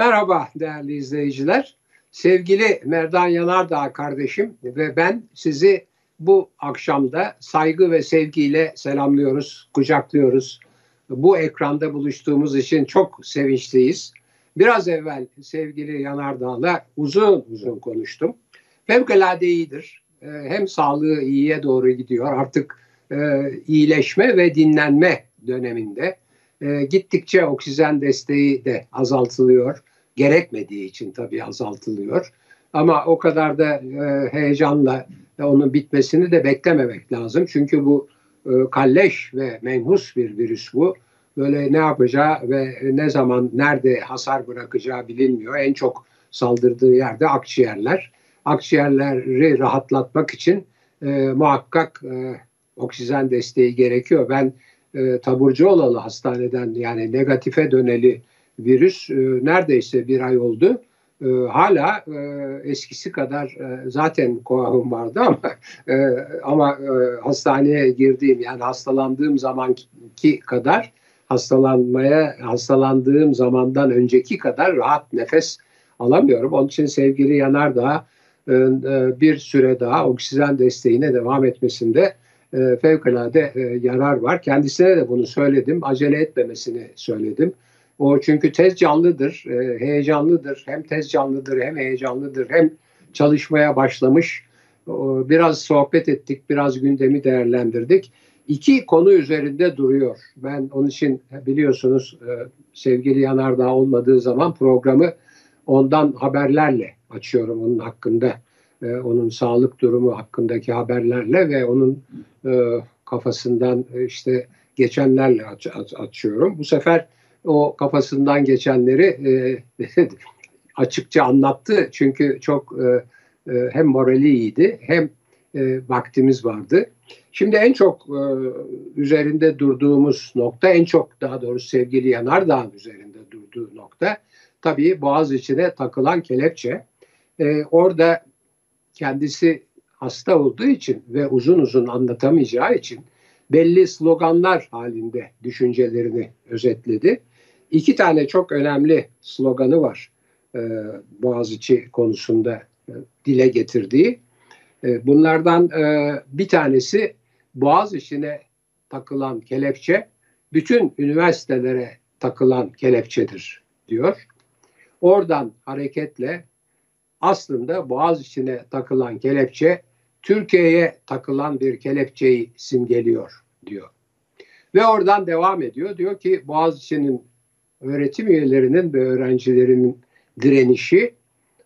Merhaba değerli izleyiciler. Sevgili Merdan Yanardağ kardeşim ve ben sizi bu akşamda saygı ve sevgiyle selamlıyoruz, kucaklıyoruz. Bu ekranda buluştuğumuz için çok sevinçliyiz. Biraz evvel sevgili Yanardağ'la uzun uzun konuştum. Fevkalade iyidir. Ee, hem sağlığı iyiye doğru gidiyor. Artık e, iyileşme ve dinlenme döneminde. E, gittikçe oksijen desteği de azaltılıyor. Gerekmediği için tabii azaltılıyor. Ama o kadar da e, heyecanla onun bitmesini de beklememek lazım. Çünkü bu e, kalleş ve menhus bir virüs bu. Böyle ne yapacağı ve ne zaman nerede hasar bırakacağı bilinmiyor. En çok saldırdığı yerde akciğerler. Akciğerleri rahatlatmak için e, muhakkak e, oksijen desteği gerekiyor. Ben e, taburcu olalı hastaneden yani negatife döneli virüs e, neredeyse bir ay oldu. E, hala e, eskisi kadar e, zaten koahım vardı ama e, ama e, hastaneye girdiğim yani hastalandığım zamanki kadar hastalanmaya hastalandığım zamandan önceki kadar rahat nefes alamıyorum. Onun için sevgili Yanardağ e, e, bir süre daha oksijen desteğine devam etmesinde e, fevkalade e, yarar var. Kendisine de bunu söyledim. Acele etmemesini söyledim. O çünkü tez canlıdır, e, heyecanlıdır. Hem tez canlıdır hem heyecanlıdır hem çalışmaya başlamış. Biraz sohbet ettik, biraz gündemi değerlendirdik. İki konu üzerinde duruyor. Ben onun için biliyorsunuz e, sevgili Yanardağ olmadığı zaman programı ondan haberlerle açıyorum onun hakkında e, onun sağlık durumu hakkındaki haberlerle ve onun kafasından işte geçenlerle aç, aç, açıyorum. Bu sefer o kafasından geçenleri e, açıkça anlattı çünkü çok e, e, hem morali iyiydi hem e, vaktimiz vardı. Şimdi en çok e, üzerinde durduğumuz nokta, en çok daha doğrusu sevgili Yanardağ'ın üzerinde durduğu nokta tabii boğaz içine takılan kelepçe. E, orada kendisi hasta olduğu için ve uzun uzun anlatamayacağı için belli sloganlar halinde düşüncelerini özetledi. İki tane çok önemli sloganı var e, Boğaziçi konusunda e, dile getirdiği. E, bunlardan e, bir tanesi Boğaziçi'ne takılan kelepçe bütün üniversitelere takılan kelepçedir diyor. Oradan hareketle aslında boğaz içine takılan kelepçe Türkiye'ye takılan bir kelepçeyi simgeliyor diyor. Ve oradan devam ediyor. Diyor ki Boğaziçi'nin öğretim üyelerinin ve öğrencilerinin direnişi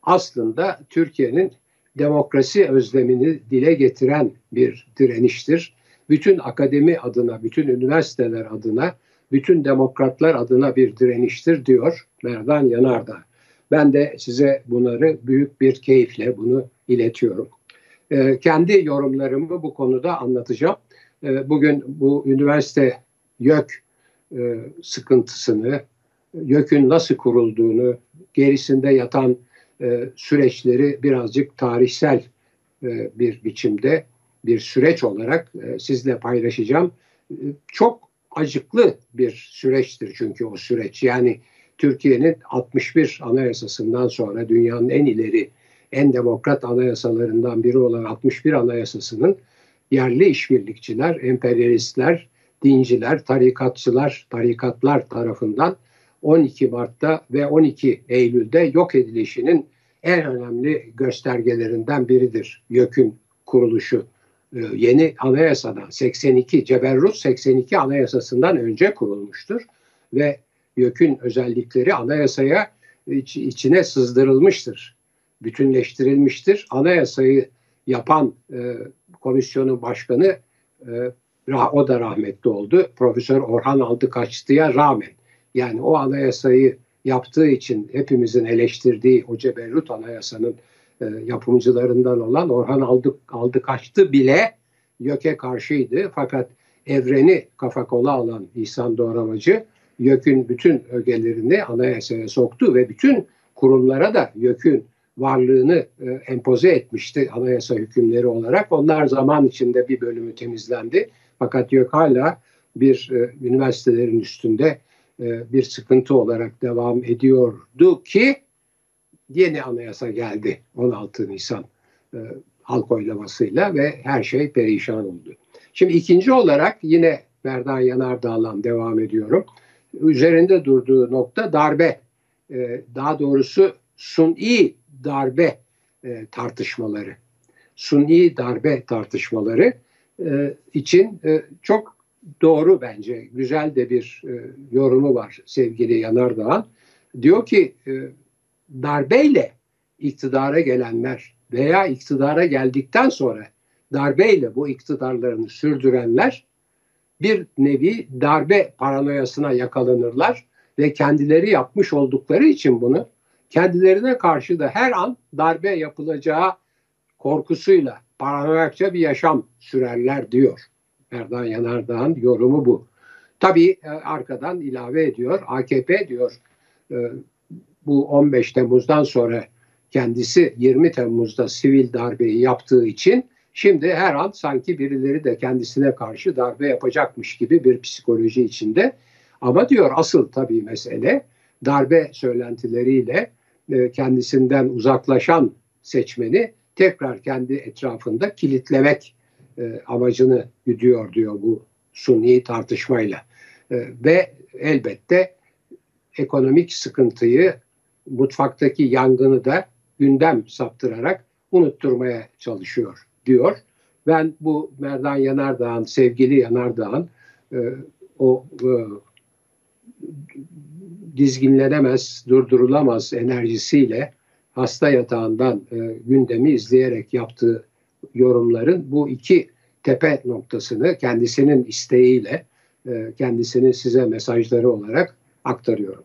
aslında Türkiye'nin demokrasi özlemini dile getiren bir direniştir. Bütün akademi adına, bütün üniversiteler adına, bütün demokratlar adına bir direniştir diyor Merdan Yanardağ. Ben de size bunları büyük bir keyifle bunu iletiyorum. E, kendi yorumlarımı bu konuda anlatacağım. E, bugün bu üniversite YÖK e, sıkıntısını, YÖK'ün nasıl kurulduğunu, gerisinde yatan e, süreçleri birazcık tarihsel e, bir biçimde bir süreç olarak e, sizle paylaşacağım. E, çok acıklı bir süreçtir çünkü o süreç. Yani Türkiye'nin 61 anayasasından sonra dünyanın en ileri, en demokrat anayasalarından biri olan 61 anayasasının yerli işbirlikçiler, emperyalistler, dinciler, tarikatçılar, tarikatlar tarafından 12 Mart'ta ve 12 Eylül'de yok edilişinin en önemli göstergelerinden biridir YÖK'ün kuruluşu. Ee, yeni anayasadan 82 Ceberrut 82 anayasasından önce kurulmuştur ve YÖK'ün özellikleri anayasaya iç, içine sızdırılmıştır, bütünleştirilmiştir. Anayasayı yapan e, komisyonun başkanı e, o da rahmetli oldu. Profesör Orhan Aldıkaçtı'ya rağmen yani o anayasayı yaptığı için hepimizin eleştirdiği o Ceberrut Anayasa'nın e, yapımcılarından olan Orhan Aldık, Aldıkaçtı bile YÖK'e karşıydı. Fakat evreni kafa kola alan İhsan Doğramacı YÖK'ün bütün ögelerini anayasaya soktu ve bütün kurumlara da YÖK'ün varlığını e, empoze etmişti anayasa hükümleri olarak. Onlar zaman içinde bir bölümü temizlendi. Fakat YÖK hala bir e, üniversitelerin üstünde e, bir sıkıntı olarak devam ediyordu ki yeni anayasa geldi 16 Nisan e, halk oylamasıyla ve her şey perişan oldu. Şimdi ikinci olarak yine Merdan Yanardağ'la devam ediyorum. Üzerinde durduğu nokta darbe. E, daha doğrusu suni darbe e, tartışmaları. Suni darbe tartışmaları için çok doğru bence. Güzel de bir e, yorumu var sevgili Yanardağ'ın. Diyor ki e, darbeyle iktidara gelenler veya iktidara geldikten sonra darbeyle bu iktidarlarını sürdürenler bir nevi darbe paranoyasına yakalanırlar ve kendileri yapmış oldukları için bunu kendilerine karşı da her an darbe yapılacağı korkusuyla paranoyakça bir yaşam sürerler diyor. Erdoğan Yanardağ'ın yorumu bu. Tabii e, arkadan ilave ediyor. AKP diyor e, bu 15 Temmuz'dan sonra kendisi 20 Temmuz'da sivil darbeyi yaptığı için şimdi her an sanki birileri de kendisine karşı darbe yapacakmış gibi bir psikoloji içinde. Ama diyor asıl tabii mesele darbe söylentileriyle e, kendisinden uzaklaşan seçmeni tekrar kendi etrafında kilitlemek e, amacını güdüyor diyor bu suni tartışmayla. E, ve elbette ekonomik sıkıntıyı mutfaktaki yangını da gündem saptırarak unutturmaya çalışıyor diyor. Ben bu Merdan Yanardağ'ın, sevgili Yanardağ'ın e, o e, dizginlenemez, durdurulamaz enerjisiyle hasta yatağından e, gündemi izleyerek yaptığı yorumların bu iki tepe noktasını kendisinin isteğiyle e, kendisinin size mesajları olarak aktarıyorum.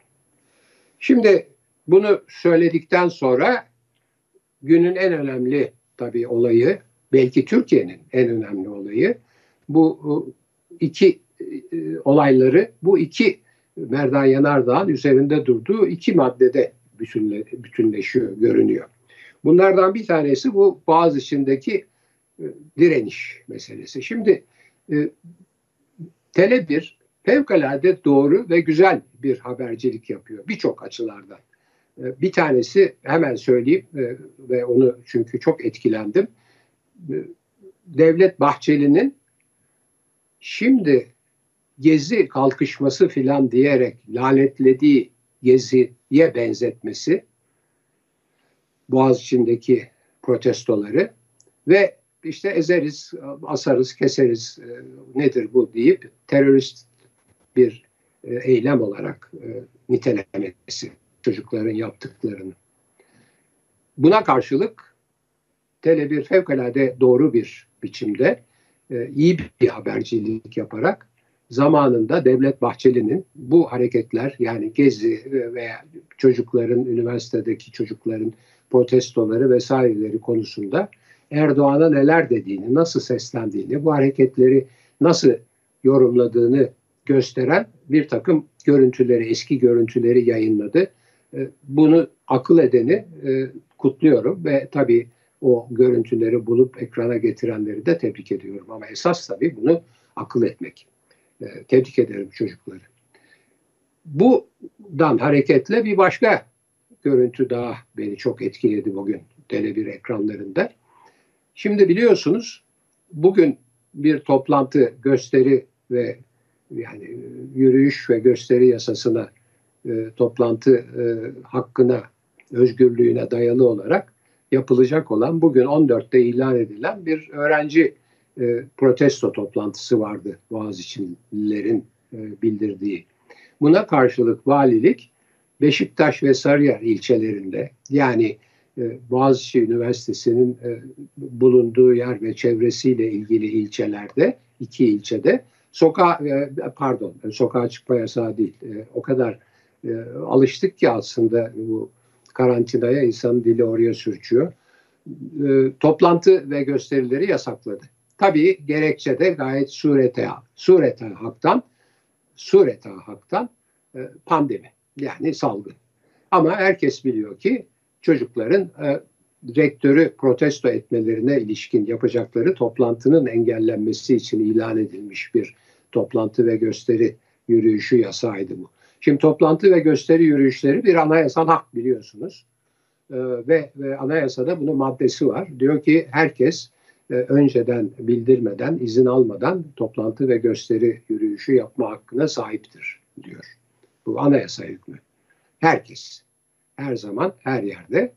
Şimdi bunu söyledikten sonra günün en önemli tabii olayı, belki Türkiye'nin en önemli olayı bu iki e, olayları, bu iki Merdan Yanardağ'ın üzerinde durduğu iki maddede bütünle, bütünleşiyor, görünüyor. Bunlardan bir tanesi bu Boğaz içindeki direniş meselesi. Şimdi e, Tele1 fevkalade doğru ve güzel bir habercilik yapıyor birçok açılardan. E, bir tanesi hemen söyleyeyim e, ve onu çünkü çok etkilendim. E, Devlet Bahçeli'nin şimdi gezi kalkışması filan diyerek lanetlediği geziye benzetmesi Boğaziçi'ndeki protestoları ve işte ezeriz, asarız, keseriz nedir bu deyip terörist bir eylem olarak nitelemesi çocukların yaptıklarını. Buna karşılık Tele1 fevkalade doğru bir biçimde e, iyi bir habercilik yaparak zamanında Devlet Bahçeli'nin bu hareketler yani Gezi veya çocukların, üniversitedeki çocukların protestoları vesaireleri konusunda Erdoğan'a neler dediğini, nasıl seslendiğini, bu hareketleri nasıl yorumladığını gösteren bir takım görüntüleri, eski görüntüleri yayınladı. E, bunu akıl edeni e, kutluyorum ve tabii o görüntüleri bulup ekrana getirenleri de tebrik ediyorum. Ama esas tabii bunu akıl etmek. E, tebrik ederim çocukları. Budan hareketle bir başka görüntü daha beni çok etkiledi bugün Tele1 ekranlarında. Şimdi biliyorsunuz bugün bir toplantı, gösteri ve yani yürüyüş ve gösteri yasasına e, toplantı e, hakkına, özgürlüğüne dayalı olarak yapılacak olan bugün 14'te ilan edilen bir öğrenci e, protesto toplantısı vardı Boğaziçi'lilerin e, bildirdiği. Buna karşılık valilik Beşiktaş ve Sarıyer ilçelerinde yani Boğaziçi Üniversitesi'nin e, bulunduğu yer ve çevresiyle ilgili ilçelerde iki ilçede sokağa e, pardon sokağa çıkma yasağı değil e, o kadar e, alıştık ki aslında bu karantinaya insan dili oraya sürçüyor. E, toplantı ve gösterileri yasakladı. Tabii gerekçe de gayet surete, surete haktan, surete haktan e, pandemi yani salgın. Ama herkes biliyor ki çocukların e, rektörü protesto etmelerine ilişkin yapacakları toplantının engellenmesi için ilan edilmiş bir toplantı ve gösteri yürüyüşü yasaydı bu. Şimdi toplantı ve gösteri yürüyüşleri bir anayasal hak biliyorsunuz. Ee, ve, ve anayasada bunun maddesi var. Diyor ki herkes e, önceden bildirmeden, izin almadan toplantı ve gösteri yürüyüşü yapma hakkına sahiptir diyor. Bu anayasa hükmü. Herkes her zaman her yerde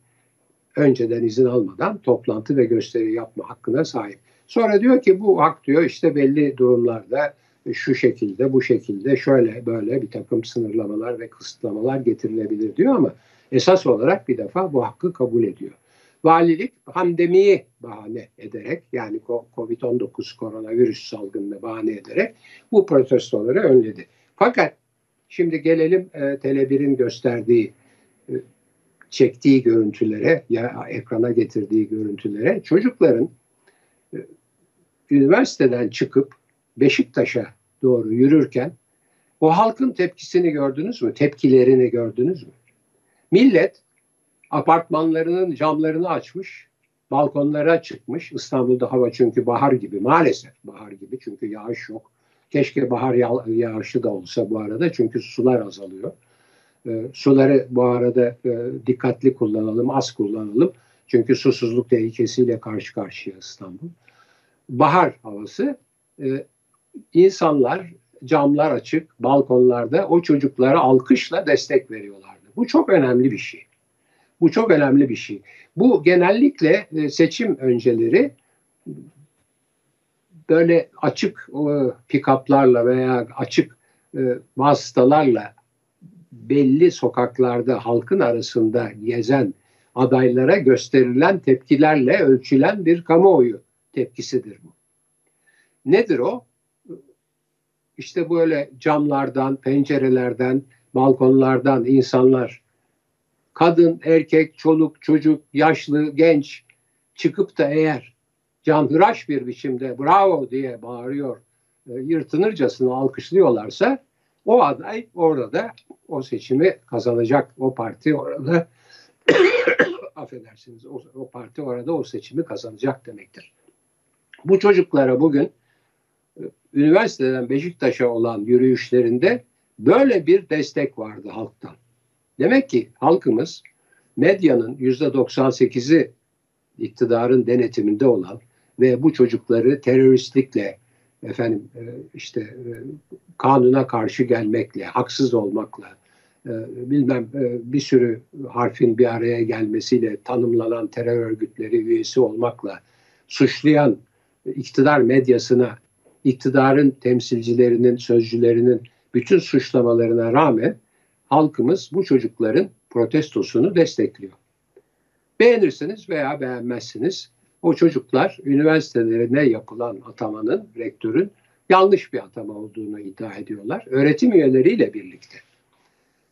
önceden izin almadan toplantı ve gösteri yapma hakkına sahip. Sonra diyor ki bu hak diyor işte belli durumlarda şu şekilde, bu şekilde, şöyle böyle bir takım sınırlamalar ve kısıtlamalar getirilebilir diyor ama esas olarak bir defa bu hakkı kabul ediyor. Valilik pandemiyi bahane ederek yani COVID-19 koronavirüs salgınını bahane ederek bu protestoları önledi. Fakat şimdi gelelim e, Tele1'in gösterdiği çektiği görüntülere ya ekrana getirdiği görüntülere çocukların e, üniversiteden çıkıp Beşiktaş'a doğru yürürken o halkın tepkisini gördünüz mü? Tepkilerini gördünüz mü? Millet apartmanlarının camlarını açmış, balkonlara çıkmış. İstanbul'da hava çünkü bahar gibi maalesef bahar gibi çünkü yağış yok. Keşke bahar yağ yağışı da olsa bu arada çünkü sular azalıyor. E, suları bu arada e, dikkatli kullanalım, az kullanalım. Çünkü susuzluk tehlikesiyle karşı karşıya İstanbul. Bahar havası. E, insanlar camlar açık, balkonlarda o çocuklara alkışla destek veriyorlardı. Bu çok önemli bir şey. Bu çok önemli bir şey. Bu genellikle e, seçim önceleri böyle açık pikaplarla veya açık e, vasıtalarla belli sokaklarda halkın arasında gezen adaylara gösterilen tepkilerle ölçülen bir kamuoyu tepkisidir bu. Nedir o? İşte böyle camlardan, pencerelerden, balkonlardan insanlar kadın, erkek, çoluk, çocuk, yaşlı, genç çıkıp da eğer canhıraş bir biçimde bravo diye bağırıyor, e, yırtınırcasına alkışlıyorlarsa o aday orada da o seçimi kazanacak. O parti orada affedersiniz o, o parti orada o seçimi kazanacak demektir. Bu çocuklara bugün e, üniversiteden Beşiktaş'a olan yürüyüşlerinde böyle bir destek vardı halktan. Demek ki halkımız medyanın yüzde 98'i iktidarın denetiminde olan ve bu çocukları teröristlikle efendim e, işte e, kanuna karşı gelmekle, haksız olmakla, e, bilmem bir sürü harfin bir araya gelmesiyle tanımlanan terör örgütleri üyesi olmakla suçlayan iktidar medyasına, iktidarın temsilcilerinin, sözcülerinin bütün suçlamalarına rağmen halkımız bu çocukların protestosunu destekliyor. Beğenirsiniz veya beğenmezsiniz. O çocuklar üniversitelerine yapılan atamanın, rektörün yanlış bir atama olduğunu iddia ediyorlar. Öğretim üyeleriyle birlikte,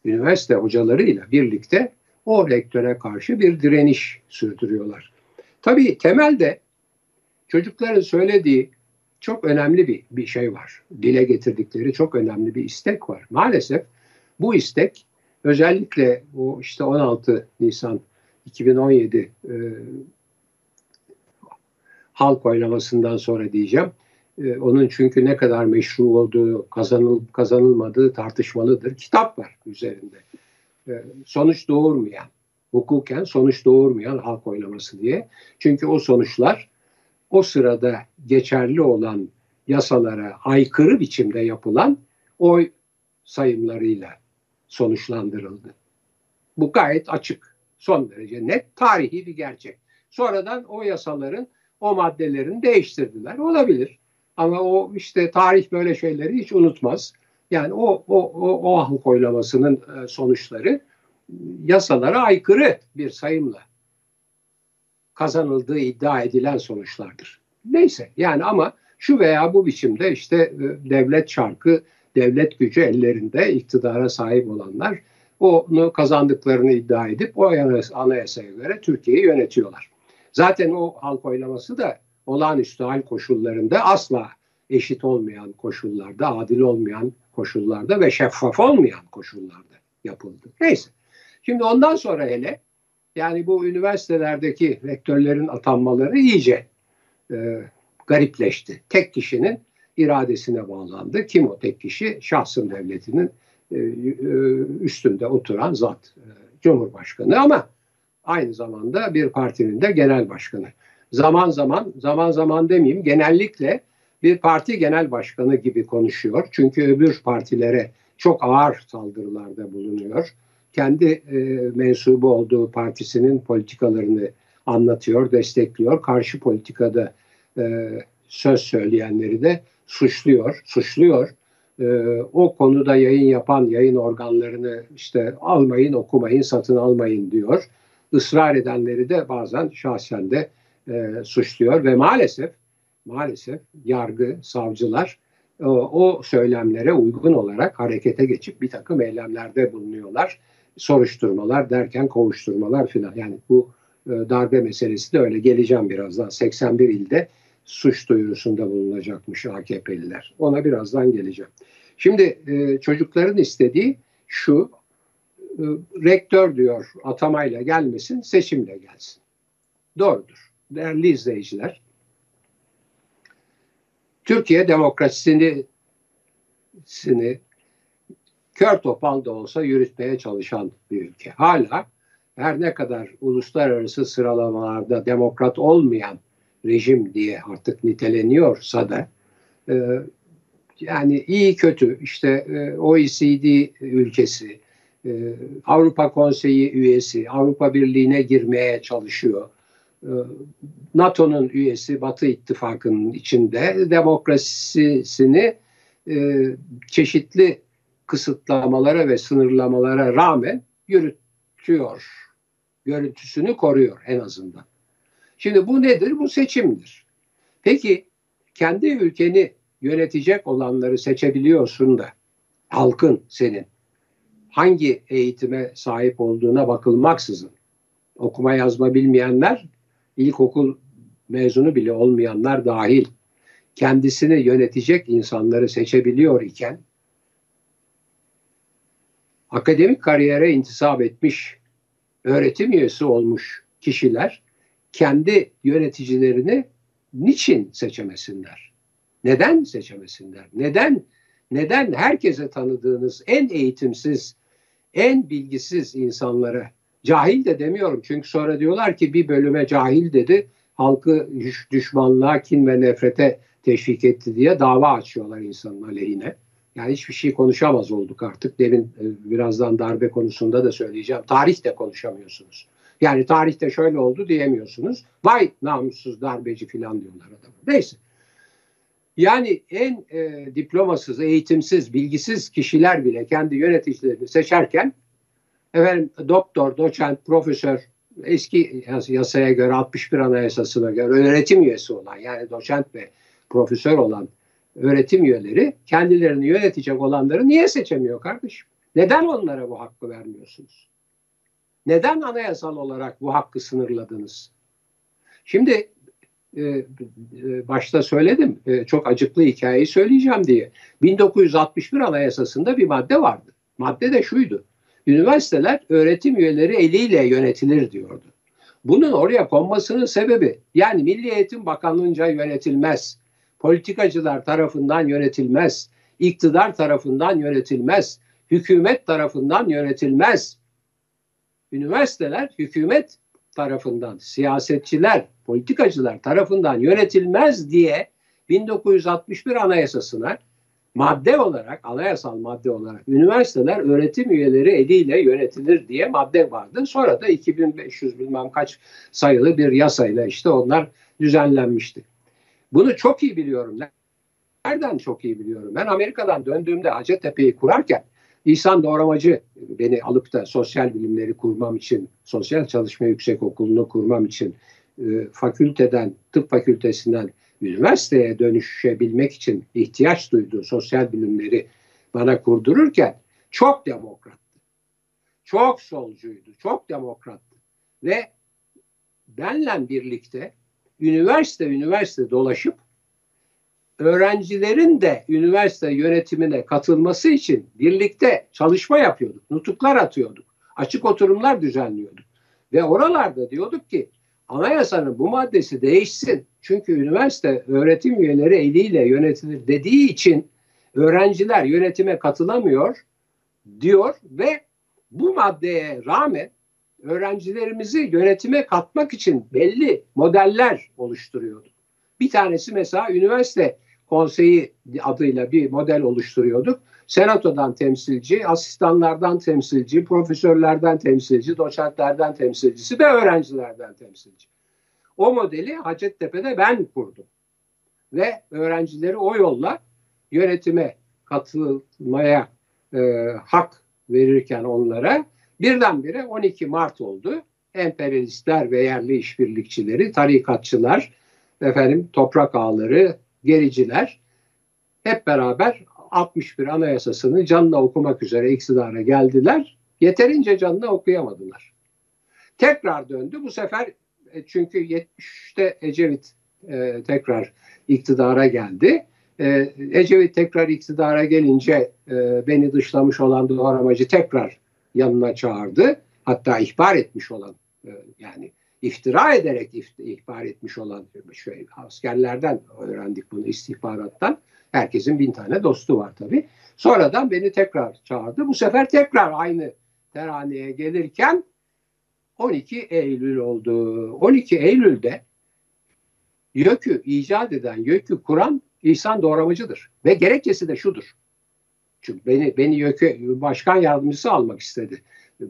üniversite hocalarıyla birlikte o rektöre karşı bir direniş sürdürüyorlar. Tabii temelde çocukların söylediği çok önemli bir, bir şey var. Dile getirdikleri çok önemli bir istek var. Maalesef bu istek özellikle bu işte 16 Nisan 2017 e, halk oylamasından sonra diyeceğim. E, onun çünkü ne kadar meşru olduğu, kazanıl, kazanılmadığı tartışmalıdır. Kitap var üzerinde. E, sonuç doğurmayan, hukuken sonuç doğurmayan halk oylaması diye. Çünkü o sonuçlar o sırada geçerli olan yasalara aykırı biçimde yapılan oy sayımlarıyla sonuçlandırıldı. Bu gayet açık, son derece net, tarihi bir gerçek. Sonradan o yasaların o maddelerini değiştirdiler. Olabilir. Ama o işte tarih böyle şeyleri hiç unutmaz. Yani o o o, o halk oylamasının e, sonuçları yasalara aykırı bir sayımla kazanıldığı iddia edilen sonuçlardır. Neyse yani ama şu veya bu biçimde işte e, devlet şarkı, devlet gücü ellerinde iktidara sahip olanlar onu kazandıklarını iddia edip o anayasaya göre Türkiye'yi yönetiyorlar. Zaten o halk oylaması da olağanüstü hal koşullarında asla eşit olmayan koşullarda, adil olmayan koşullarda ve şeffaf olmayan koşullarda yapıldı. Neyse. Şimdi ondan sonra hele yani bu üniversitelerdeki rektörlerin atanmaları iyice e, garipleşti. Tek kişinin iradesine bağlandı. Kim o tek kişi? Şahsın devletinin e, üstünde oturan zat e, Cumhurbaşkanı ama aynı zamanda bir partinin de genel başkanı. Zaman zaman, zaman zaman demeyeyim genellikle bir parti genel başkanı gibi konuşuyor. Çünkü öbür partilere çok ağır saldırılarda bulunuyor. Kendi e, mensubu olduğu partisinin politikalarını anlatıyor, destekliyor. Karşı politikada e, söz söyleyenleri de suçluyor, suçluyor. E, o konuda yayın yapan yayın organlarını işte almayın, okumayın, satın almayın diyor. Israr edenleri de bazen şahsen de e, suçluyor ve maalesef maalesef yargı, savcılar o, o söylemlere uygun olarak harekete geçip bir takım eylemlerde bulunuyorlar. Soruşturmalar derken kovuşturmalar filan. Yani bu e, darbe meselesi de öyle geleceğim birazdan. 81 ilde suç duyurusunda bulunacakmış AKP'liler. Ona birazdan geleceğim. Şimdi e, çocukların istediği şu, e, rektör diyor atamayla gelmesin, seçimle gelsin. Doğrudur. Değerli izleyiciler, Türkiye demokrasisini sini, kör topal da olsa yürütmeye çalışan bir ülke. Hala her ne kadar uluslararası sıralamalarda demokrat olmayan rejim diye artık niteleniyorsa da e, yani iyi kötü işte e, OECD ülkesi, Avrupa Konseyi üyesi, Avrupa Birliği'ne girmeye çalışıyor. E, NATO'nun üyesi Batı İttifakı'nın içinde demokrasisini e, çeşitli kısıtlamalara ve sınırlamalara rağmen yürütüyor. Görüntüsünü koruyor en azından. Şimdi bu nedir? Bu seçimdir. Peki kendi ülkeni yönetecek olanları seçebiliyorsun da halkın senin hangi eğitime sahip olduğuna bakılmaksızın okuma yazma bilmeyenler ilkokul mezunu bile olmayanlar dahil kendisini yönetecek insanları seçebiliyor iken akademik kariyere intisap etmiş öğretim üyesi olmuş kişiler kendi yöneticilerini niçin seçemesinler? Neden seçemesinler? Neden neden herkese tanıdığınız en eğitimsiz, en bilgisiz insanlara cahil de demiyorum çünkü sonra diyorlar ki bir bölüme cahil dedi halkı düşmanlığa, kin ve nefrete teşvik etti diye dava açıyorlar insanın aleyhine. Yani hiçbir şey konuşamaz olduk artık. Demin e, birazdan darbe konusunda da söyleyeceğim. Tarih de konuşamıyorsunuz. Yani tarihte şöyle oldu diyemiyorsunuz. Vay namussuz darbeci filan diyorlar adamı. Neyse. Yani en e, diplomasız, eğitimsiz, bilgisiz kişiler bile kendi yöneticilerini seçerken efendim doktor, doçent, profesör eski yasaya göre 61 anayasasına göre öğretim üyesi olan yani doçent ve profesör olan öğretim üyeleri kendilerini yönetecek olanları niye seçemiyor kardeşim? Neden onlara bu hakkı vermiyorsunuz? Neden anayasal olarak bu hakkı sınırladınız? Şimdi e, e, başta söyledim e, çok acıklı hikayeyi söyleyeceğim diye. 1961 anayasasında bir madde vardı. Madde de şuydu. Üniversiteler öğretim üyeleri eliyle yönetilir diyordu. Bunun oraya konmasının sebebi yani Milli Eğitim Bakanlığı'nca yönetilmez. Politikacılar tarafından yönetilmez. iktidar tarafından yönetilmez. Hükümet tarafından yönetilmez üniversiteler hükümet tarafından, siyasetçiler, politikacılar tarafından yönetilmez diye 1961 Anayasasına madde olarak, anayasal madde olarak üniversiteler öğretim üyeleri eliyle yönetilir diye madde vardı. Sonra da 2500 bilmem kaç sayılı bir yasayla işte onlar düzenlenmişti. Bunu çok iyi biliyorum. Nereden çok iyi biliyorum? Ben Amerika'dan döndüğümde Hacettepe'yi kurarken İhsan Doğramacı beni alıp da sosyal bilimleri kurmam için, sosyal çalışma yüksek okulunu kurmam için e, fakülteden, tıp fakültesinden üniversiteye dönüşebilmek için ihtiyaç duyduğu sosyal bilimleri bana kurdururken çok demokrattı. Çok solcuydu, çok demokrattı. Ve benle birlikte üniversite üniversite dolaşıp öğrencilerin de üniversite yönetimine katılması için birlikte çalışma yapıyorduk. Nutuklar atıyorduk. Açık oturumlar düzenliyorduk. Ve oralarda diyorduk ki anayasanın bu maddesi değişsin. Çünkü üniversite öğretim üyeleri eliyle yönetilir dediği için öğrenciler yönetime katılamıyor. diyor ve bu maddeye rağmen öğrencilerimizi yönetime katmak için belli modeller oluşturuyordu. Bir tanesi mesela üniversite konseyi adıyla bir model oluşturuyorduk. Senatodan temsilci, asistanlardan temsilci, profesörlerden temsilci, doçentlerden temsilcisi ve öğrencilerden temsilci. O modeli Hacettepe'de ben kurdum. Ve öğrencileri o yolla yönetime katılmaya e, hak verirken onlara birdenbire 12 Mart oldu. Emperyalistler ve yerli işbirlikçileri, tarikatçılar, efendim toprak ağları, gericiler hep beraber 61 Anayasasını canla okumak üzere iktidara geldiler. Yeterince canla okuyamadılar. Tekrar döndü. Bu sefer e, çünkü 70'te Ecevit e, tekrar iktidara geldi. E, Ecevit tekrar iktidara gelince e, beni dışlamış olan doğramacı tekrar yanına çağırdı. Hatta ihbar etmiş olan e, yani iftira ederek ihbar etmiş olan şey, askerlerden öğrendik bunu istihbarattan. Herkesin bin tane dostu var tabii. Sonradan beni tekrar çağırdı. Bu sefer tekrar aynı teraneye gelirken 12 Eylül oldu. 12 Eylül'de YÖK'ü icat eden, YÖK'ü kuran İhsan Doğramacı'dır. Ve gerekçesi de şudur. Çünkü beni, beni YÖK'ü başkan yardımcısı almak istedi.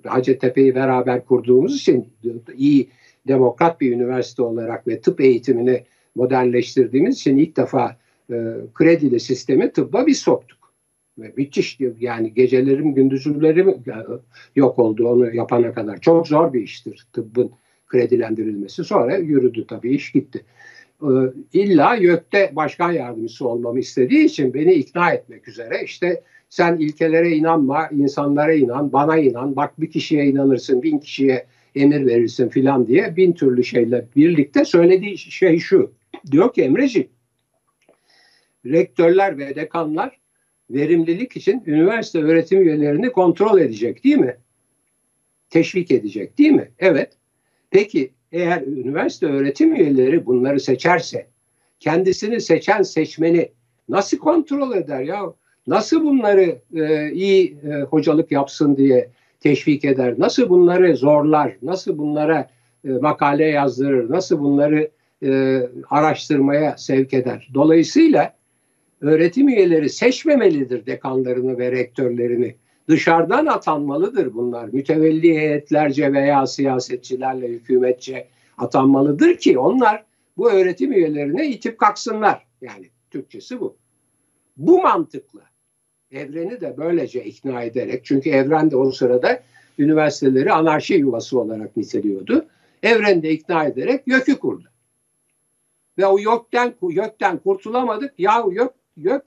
Hacettepe'yi beraber kurduğumuz için iyi demokrat bir üniversite olarak ve tıp eğitimini modernleştirdiğimiz için ilk defa e, kredili sistemi tıbba biz soktuk. Ve müthiş yani gecelerim gündüzlerim yok oldu onu yapana kadar. Çok zor bir iştir tıbbın kredilendirilmesi. Sonra yürüdü tabii iş gitti. Ee, illa YÖK'te başkan yardımcısı olmamı istediği için beni ikna etmek üzere işte sen ilkelere inanma, insanlara inan, bana inan, bak bir kişiye inanırsın, bin kişiye emir verirsin filan diye bin türlü şeyle birlikte söylediği şey şu. Diyor ki Emreciğim, rektörler ve dekanlar verimlilik için üniversite öğretim üyelerini kontrol edecek değil mi? Teşvik edecek değil mi? Evet. Peki eğer üniversite öğretim üyeleri bunları seçerse kendisini seçen seçmeni nasıl kontrol eder ya? Nasıl bunları e, iyi e, hocalık yapsın diye teşvik eder? Nasıl bunları zorlar? Nasıl bunlara e, makale yazdırır? Nasıl bunları e, araştırmaya sevk eder? Dolayısıyla öğretim üyeleri seçmemelidir dekanlarını ve rektörlerini. Dışarıdan atanmalıdır bunlar. Mütevelli heyetlerce veya siyasetçilerle hükümetçe atanmalıdır ki onlar bu öğretim üyelerine itip kalksınlar. Yani Türkçesi bu. Bu mantıkla evreni de böylece ikna ederek çünkü evren de o sırada üniversiteleri anarşi yuvası olarak niteliyordu. Evren de ikna ederek YÖK'ü kurdu. Ve o YÖK'ten, YÖK'ten kurtulamadık. Ya YÖK, YÖK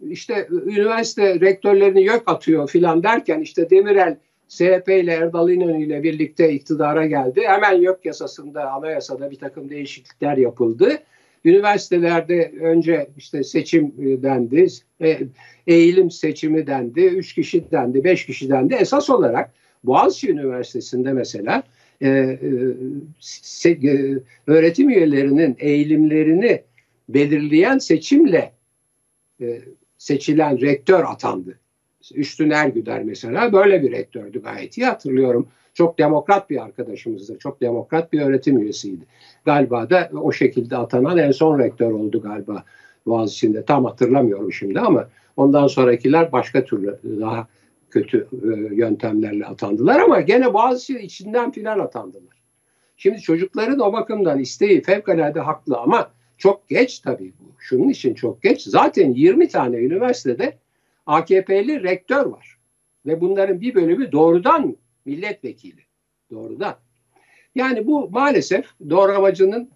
işte üniversite rektörlerini YÖK atıyor filan derken işte Demirel CHP ile Erdal İnönü ile birlikte iktidara geldi. Hemen YÖK yasasında, anayasada bir takım değişiklikler yapıldı. Üniversitelerde önce işte seçim dendi, e, eğilim seçimi dendi, üç kişi dendi, beş kişi dendi. Esas olarak Boğaziçi Üniversitesi'nde mesela e, e, se, e, öğretim üyelerinin eğilimlerini belirleyen seçimle e, seçilen rektör atandı. Üstün Ergüder mesela böyle bir rektördü gayet iyi hatırlıyorum. Çok demokrat bir arkadaşımızdı. Çok demokrat bir öğretim üyesiydi. Galiba da o şekilde atanan en son rektör oldu galiba Boğaziçi'nde. Tam hatırlamıyorum şimdi ama ondan sonrakiler başka türlü daha kötü e, yöntemlerle atandılar ama gene Boğaziçi içinden filan atandılar. Şimdi çocukların o bakımdan isteği fevkalade haklı ama çok geç tabii bu. Şunun için çok geç. Zaten 20 tane üniversitede AKP'li rektör var. Ve bunların bir bölümü doğrudan milletvekili. Doğrudan. Yani bu maalesef doğramacının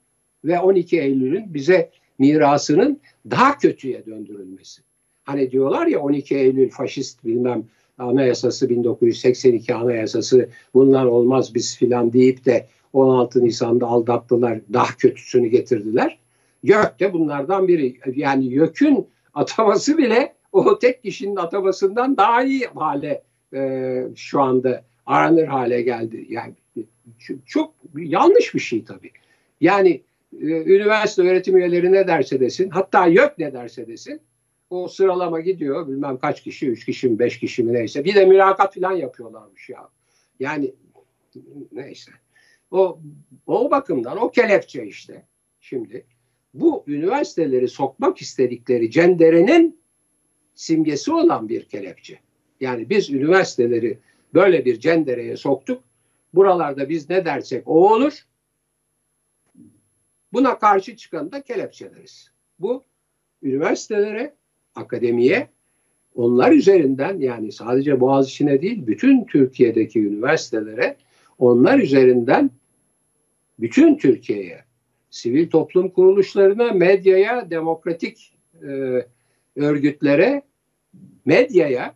ve 12 Eylül'ün bize mirasının daha kötüye döndürülmesi. Hani diyorlar ya 12 Eylül faşist bilmem anayasası 1982 anayasası bunlar olmaz biz filan deyip de 16 Nisan'da aldattılar daha kötüsünü getirdiler. YÖK de bunlardan biri. Yani YÖK'ün ataması bile o tek kişinin atamasından daha iyi hale e, şu anda aranır hale geldi. Yani çok yanlış bir şey tabii. Yani e, üniversite öğretim üyeleri ne derse desin, hatta YÖK ne derse desin, o sıralama gidiyor. Bilmem kaç kişi, üç kişi mi, beş kişi mi neyse. Bir de mülakat falan yapıyorlarmış ya. Yani neyse. O, o bakımdan o kelepçe işte. Şimdi bu üniversiteleri sokmak istedikleri cenderenin simgesi olan bir kelepçe. Yani biz üniversiteleri böyle bir cendereye soktuk. Buralarda biz ne dersek o olur. Buna karşı çıkan da kelepçeleriz. Bu üniversitelere, akademiye onlar üzerinden yani sadece Boğaziçi'ne değil bütün Türkiye'deki üniversitelere onlar üzerinden bütün Türkiye'ye sivil toplum kuruluşlarına, medyaya, demokratik e, örgütlere, medyaya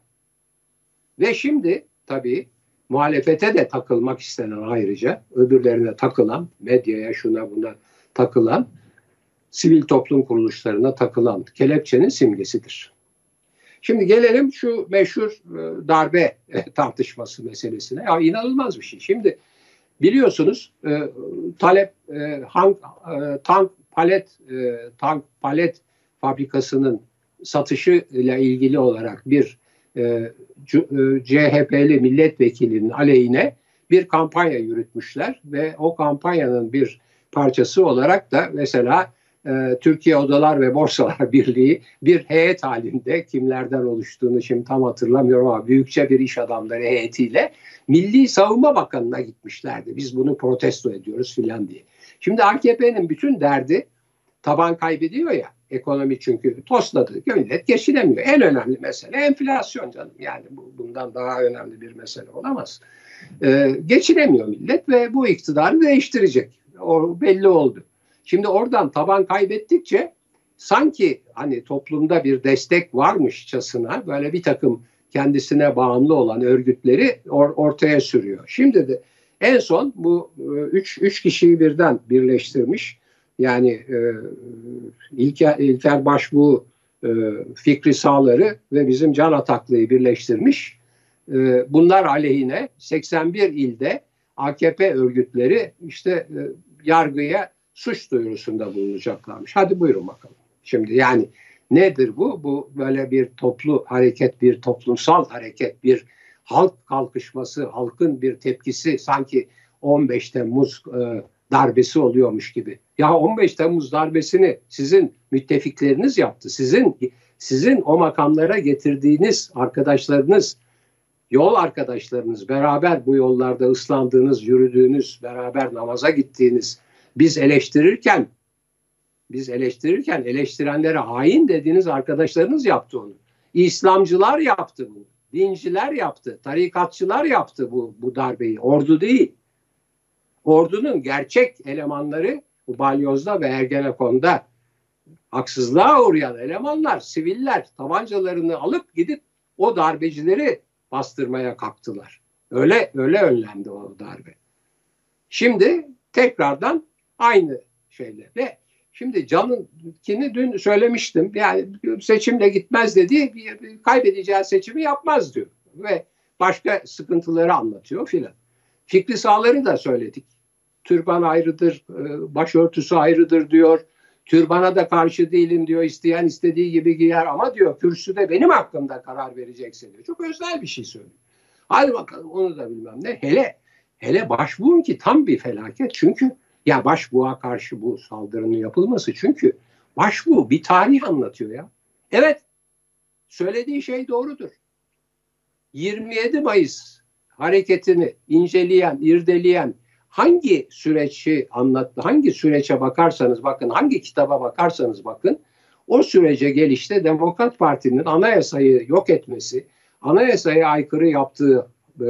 ve şimdi tabii muhalefete de takılmak istenen ayrıca öbürlerine takılan, medyaya şuna buna takılan, sivil toplum kuruluşlarına takılan kelepçenin simgesidir. Şimdi gelelim şu meşhur e, darbe e, tartışması meselesine. Ya inanılmaz bir şey. Şimdi biliyorsunuz e, talep hank, tank palet tank palet fabrikasının satışı ile ilgili olarak bir CHP'li milletvekilinin aleyhine bir kampanya yürütmüşler ve o kampanyanın bir parçası olarak da mesela e, Türkiye Odalar ve Borsalar Birliği bir heyet halinde kimlerden oluştuğunu şimdi tam hatırlamıyorum ama büyükçe bir iş adamları heyetiyle Milli Savunma Bakanı'na gitmişlerdi. Biz bunu protesto ediyoruz filan diye. Şimdi AKP'nin bütün derdi taban kaybediyor ya ekonomi çünkü tosladı. Millet geçinemiyor. En önemli mesele enflasyon canım. Yani bu, bundan daha önemli bir mesele olamaz. Ee, geçinemiyor millet ve bu iktidarı değiştirecek. O belli oldu. Şimdi oradan taban kaybettikçe sanki hani toplumda bir destek varmışçasına böyle bir takım kendisine bağımlı olan örgütleri or, ortaya sürüyor. Şimdi de en son bu e, üç, üç kişiyi birden birleştirmiş. Yani e, İlker, İlker Başbuğ, e, Fikri Sağları ve bizim Can Ataklı'yı birleştirmiş. E, bunlar aleyhine 81 ilde AKP örgütleri işte e, yargıya suç duyurusunda bulunacaklarmış. Hadi buyurun bakalım. Şimdi yani nedir bu? Bu böyle bir toplu hareket, bir toplumsal hareket, bir halk kalkışması, halkın bir tepkisi sanki 15 Temmuz e, darbesi oluyormuş gibi. Ya 15 Temmuz darbesini sizin müttefikleriniz yaptı. Sizin sizin o makamlara getirdiğiniz arkadaşlarınız, yol arkadaşlarınız, beraber bu yollarda ıslandığınız, yürüdüğünüz, beraber namaza gittiğiniz, biz eleştirirken biz eleştirirken eleştirenlere hain dediğiniz arkadaşlarınız yaptı onu. İslamcılar yaptı bunu. Dinciler yaptı. Tarikatçılar yaptı bu, bu darbeyi. Ordu değil. Ordunun gerçek elemanları bu balyozda ve Ergenekon'da haksızlığa uğrayan elemanlar, siviller tabancalarını alıp gidip o darbecileri bastırmaya kalktılar. Öyle öyle önlendi o darbe. Şimdi tekrardan Aynı şeyle ve şimdi Can'ınkini dün söylemiştim. Yani seçimle gitmez dedi. Kaybedeceği seçimi yapmaz diyor. Ve başka sıkıntıları anlatıyor filan. Fikri sağları da söyledik. Türban ayrıdır, e, başörtüsü ayrıdır diyor. Türbana da karşı değilim diyor. İsteyen istediği gibi giyer ama diyor kürsüde benim hakkımda karar vereceksin diyor. Çok özel bir şey söylüyor. Hadi bakalım onu da bilmem ne. Hele hele başbuğun ki tam bir felaket. Çünkü ya başbuğa karşı bu saldırının yapılması çünkü başbuğ bir tarih anlatıyor ya. Evet söylediği şey doğrudur. 27 Mayıs hareketini inceleyen, irdeleyen hangi süreci anlattı, hangi sürece bakarsanız bakın, hangi kitaba bakarsanız bakın, o sürece gelişte Demokrat Parti'nin anayasayı yok etmesi, anayasaya aykırı yaptığı e,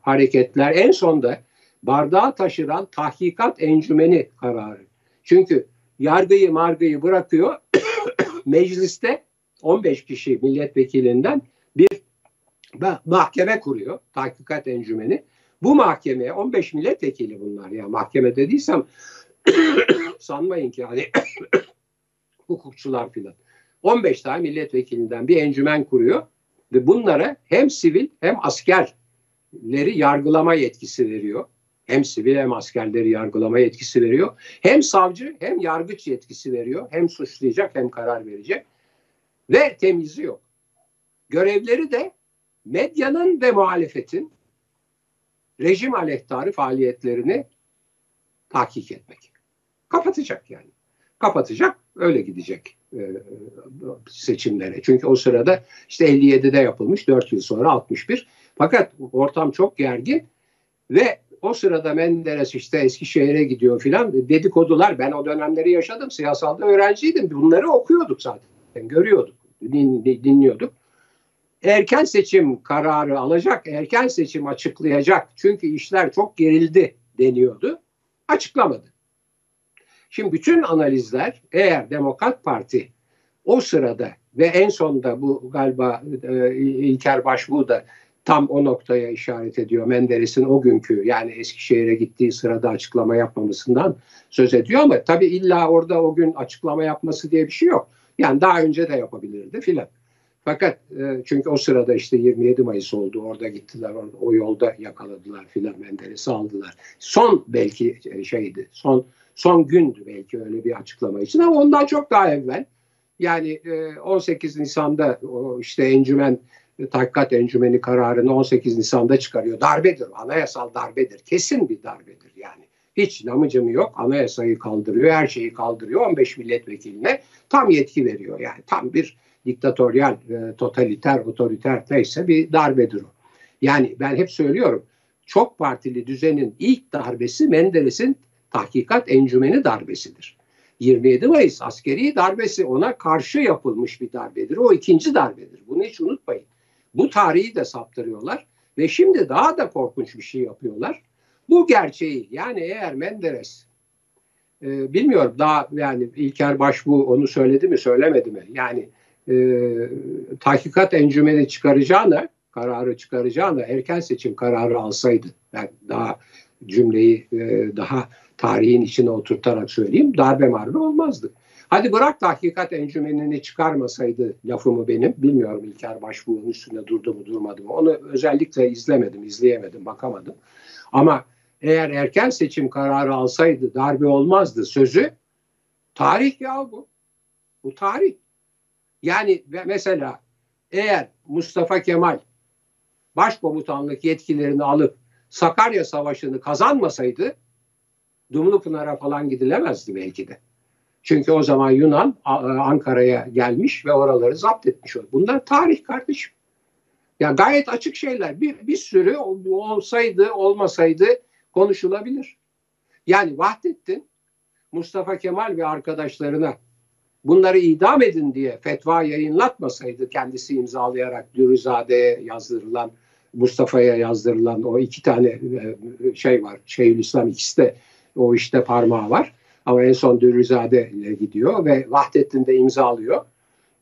hareketler en sonda bardağı taşıran tahkikat encümeni kararı. Çünkü yargıyı margıyı bırakıyor mecliste 15 kişi milletvekilinden bir mahkeme kuruyor tahkikat encümeni. Bu mahkemeye 15 milletvekili bunlar ya mahkeme dediysem sanmayın ki hani hukukçular filan. 15 tane milletvekilinden bir encümen kuruyor ve bunlara hem sivil hem askerleri yargılama yetkisi veriyor. Hem sivil hem askerleri yargılama yetkisi veriyor. Hem savcı hem yargıç yetkisi veriyor. Hem suçlayacak hem karar verecek. Ve temizi yok. Görevleri de medyanın ve muhalefetin rejim aleyhtarı faaliyetlerini tahkik etmek. Kapatacak yani. Kapatacak, öyle gidecek e, seçimlere. Çünkü o sırada işte 57'de yapılmış, 4 yıl sonra 61. Fakat ortam çok gergin ve o sırada Menderes işte Eskişehir'e gidiyor filan dedikodular. Ben o dönemleri yaşadım. Siyasalda öğrenciydim. Bunları okuyorduk zaten. Görüyorduk, din, dinliyorduk. Erken seçim kararı alacak, erken seçim açıklayacak. Çünkü işler çok gerildi deniyordu. Açıklamadı. Şimdi bütün analizler eğer Demokrat Parti o sırada ve en sonunda bu galiba e, İlker Başbuğ da tam o noktaya işaret ediyor. Menderes'in o günkü yani Eskişehir'e gittiği sırada açıklama yapmamasından söz ediyor ama tabii illa orada o gün açıklama yapması diye bir şey yok. Yani daha önce de yapabilirdi filan. Fakat e, çünkü o sırada işte 27 Mayıs oldu. Orada gittiler. Orada, o yolda yakaladılar filan Menderes'i aldılar. Son belki e, şeydi. Son son gündü belki öyle bir açıklama için ama ondan çok daha evvel yani 18 e, Nisan'da o işte encümen tahkikat encümeni kararını 18 Nisan'da çıkarıyor. Darbedir, anayasal darbedir. Kesin bir darbedir yani. Hiç namıcımı yok. Anayasayı kaldırıyor, her şeyi kaldırıyor. 15 milletvekiline tam yetki veriyor. Yani tam bir diktatöryal, e, totaliter, otoriter neyse bir darbedir o. Yani ben hep söylüyorum. Çok partili düzenin ilk darbesi Menderes'in tahkikat encümeni darbesidir. 27 Mayıs askeri darbesi ona karşı yapılmış bir darbedir. O ikinci darbedir. Bunu hiç unutmayın. Bu tarihi de saptırıyorlar ve şimdi daha da korkunç bir şey yapıyorlar. Bu gerçeği yani eğer Menderes e, bilmiyorum daha yani İlker Başbuğ onu söyledi mi söylemedi mi? Yani e, tahkikat encümeni çıkaracağına kararı çıkaracağına erken seçim kararı alsaydı ben daha cümleyi e, daha tarihin içine oturtarak söyleyeyim darbe marbe olmazdı. Hadi bırak tahkikat encümenini çıkarmasaydı lafımı benim. Bilmiyorum İlker Başbuğ'un üstünde durdu mu durmadı mı. Onu özellikle izlemedim, izleyemedim, bakamadım. Ama eğer erken seçim kararı alsaydı darbe olmazdı sözü. Tarih ya bu. Bu tarih. Yani mesela eğer Mustafa Kemal başkomutanlık yetkilerini alıp Sakarya Savaşı'nı kazanmasaydı Dumlupınar'a falan gidilemezdi belki de. Çünkü o zaman Yunan Ankara'ya gelmiş ve oraları zapt etmiş. Bunlar tarih kardeşim. Ya gayet açık şeyler. Bir, bir sürü olsaydı olmasaydı konuşulabilir. Yani Vahdettin Mustafa Kemal ve arkadaşlarına bunları idam edin diye fetva yayınlatmasaydı kendisi imzalayarak Dürüzade'ye yazdırılan Mustafa'ya yazdırılan o iki tane e, şey var. Şeyhülislam ikisi de o işte parmağı var. Ama en son Dürrizade ile gidiyor ve Vahdettin de imzalıyor.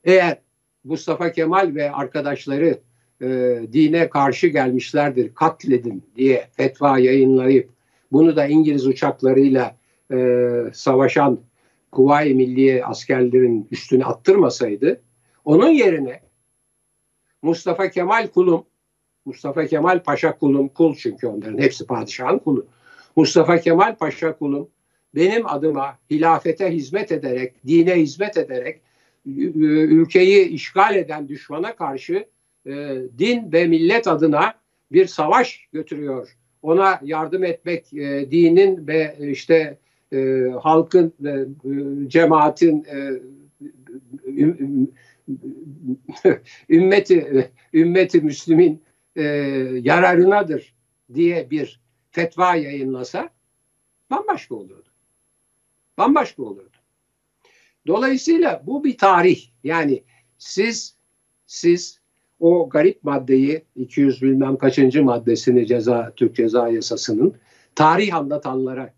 Eğer Mustafa Kemal ve arkadaşları e, dine karşı gelmişlerdir, katledin diye fetva yayınlayıp bunu da İngiliz uçaklarıyla e, savaşan Kuvayi Milliye askerlerin üstüne attırmasaydı onun yerine Mustafa Kemal kulum, Mustafa Kemal Paşa kulum, kul çünkü onların hepsi padişahın kulu. Mustafa Kemal Paşa kulum benim adıma hilafete hizmet ederek, dine hizmet ederek ülkeyi işgal eden düşmana karşı e, din ve millet adına bir savaş götürüyor. Ona yardım etmek e, dinin ve işte e, halkın e, cemaatin e, ümmeti ümmeti Müslümin e, yararınadır diye bir fetva yayınlasa bambaşka olurdu bambaşka olurdu. Dolayısıyla bu bir tarih. Yani siz siz o garip maddeyi 200 bilmem kaçıncı maddesini ceza Türk Ceza Yasası'nın tarih anlatanlara,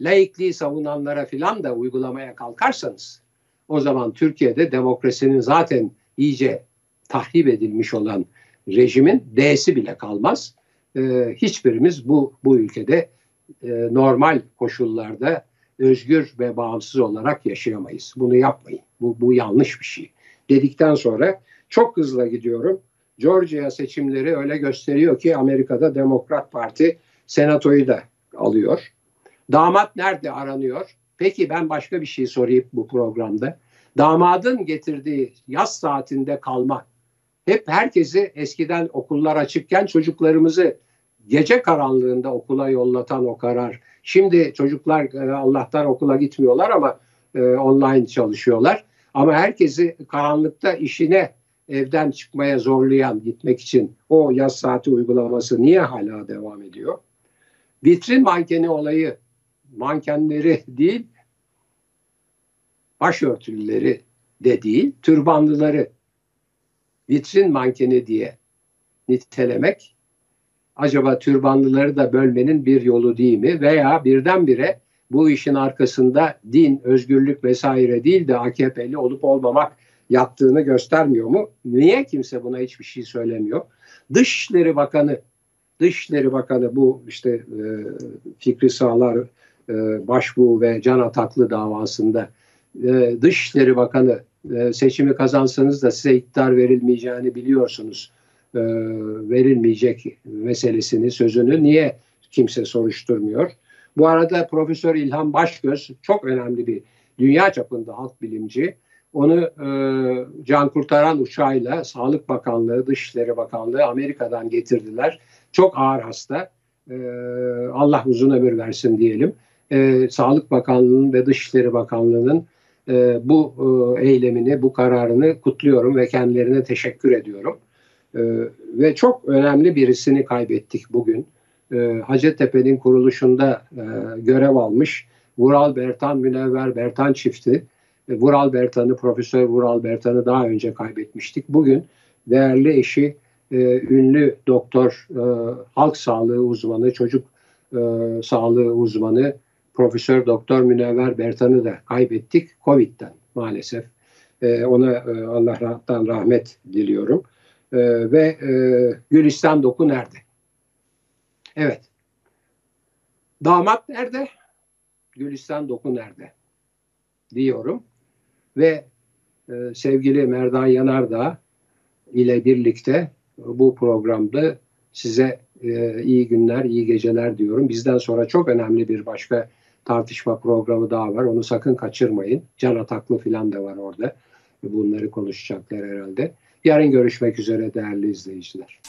laikliği savunanlara filan da uygulamaya kalkarsanız o zaman Türkiye'de demokrasinin zaten iyice tahrip edilmiş olan rejimin D'si bile kalmaz. Ee, hiçbirimiz bu bu ülkede e, normal koşullarda özgür ve bağımsız olarak yaşayamayız. Bunu yapmayın. Bu, bu yanlış bir şey. Dedikten sonra çok hızlı gidiyorum. Georgia seçimleri öyle gösteriyor ki Amerika'da Demokrat Parti senatoyu da alıyor. Damat nerede aranıyor? Peki ben başka bir şey sorayım bu programda. Damadın getirdiği yaz saatinde kalma. Hep herkesi eskiden okullar açıkken çocuklarımızı gece karanlığında okula yollatan o karar. Şimdi çocuklar e, Allah'tan okula gitmiyorlar ama e, online çalışıyorlar. Ama herkesi karanlıkta işine evden çıkmaya zorlayan gitmek için o yaz saati uygulaması niye hala devam ediyor? Vitrin mankeni olayı mankenleri değil başörtülüleri de değil türbanlıları vitrin mankeni diye nitelemek acaba türbanlıları da bölmenin bir yolu değil mi? Veya birdenbire bu işin arkasında din, özgürlük vesaire değil de AKP'li olup olmamak yaptığını göstermiyor mu? Niye kimse buna hiçbir şey söylemiyor? Dışişleri Bakanı, Dışişleri Bakanı bu işte e, Fikri Sağlar başbuğ ve Can Ataklı davasında e, Dışişleri Bakanı e, seçimi kazansanız da size iktidar verilmeyeceğini biliyorsunuz. E, verilmeyecek meselesini, sözünü niye kimse soruşturmuyor? Bu arada Profesör İlhan Başgöz çok önemli bir dünya çapında halk bilimci. Onu e, can kurtaran uçağıyla Sağlık Bakanlığı, Dışişleri Bakanlığı Amerika'dan getirdiler. Çok ağır hasta. E, Allah uzun ömür versin diyelim. E, Sağlık Bakanlığı'nın ve Dışişleri Bakanlığı'nın e, bu e, eylemini, bu kararını kutluyorum ve kendilerine teşekkür ediyorum. E, ve çok önemli birisini kaybettik bugün. E, Hacettepe'nin kuruluşunda e, görev almış Vural Bertan, Münevver Bertan çifti. E, Vural Bertan'ı, Profesör Vural Bertan'ı daha önce kaybetmiştik. Bugün değerli eşi, e, ünlü doktor, e, halk sağlığı uzmanı, çocuk e, sağlığı uzmanı Profesör Doktor Münevver Bertan'ı da kaybettik Covid'den maalesef. E, ona e, Allah'tan rahmet diliyorum. E, ve e, Gülistan Doku nerede? Evet. Damat nerede? Gülistan Doku nerede? Diyorum. Ve e, sevgili Merdan Yanardağ ile birlikte bu programda size e, iyi günler, iyi geceler diyorum. Bizden sonra çok önemli bir başka tartışma programı daha var. Onu sakın kaçırmayın. Can Ataklı falan da var orada. Bunları konuşacaklar herhalde. Yarın görüşmek üzere değerli izleyiciler.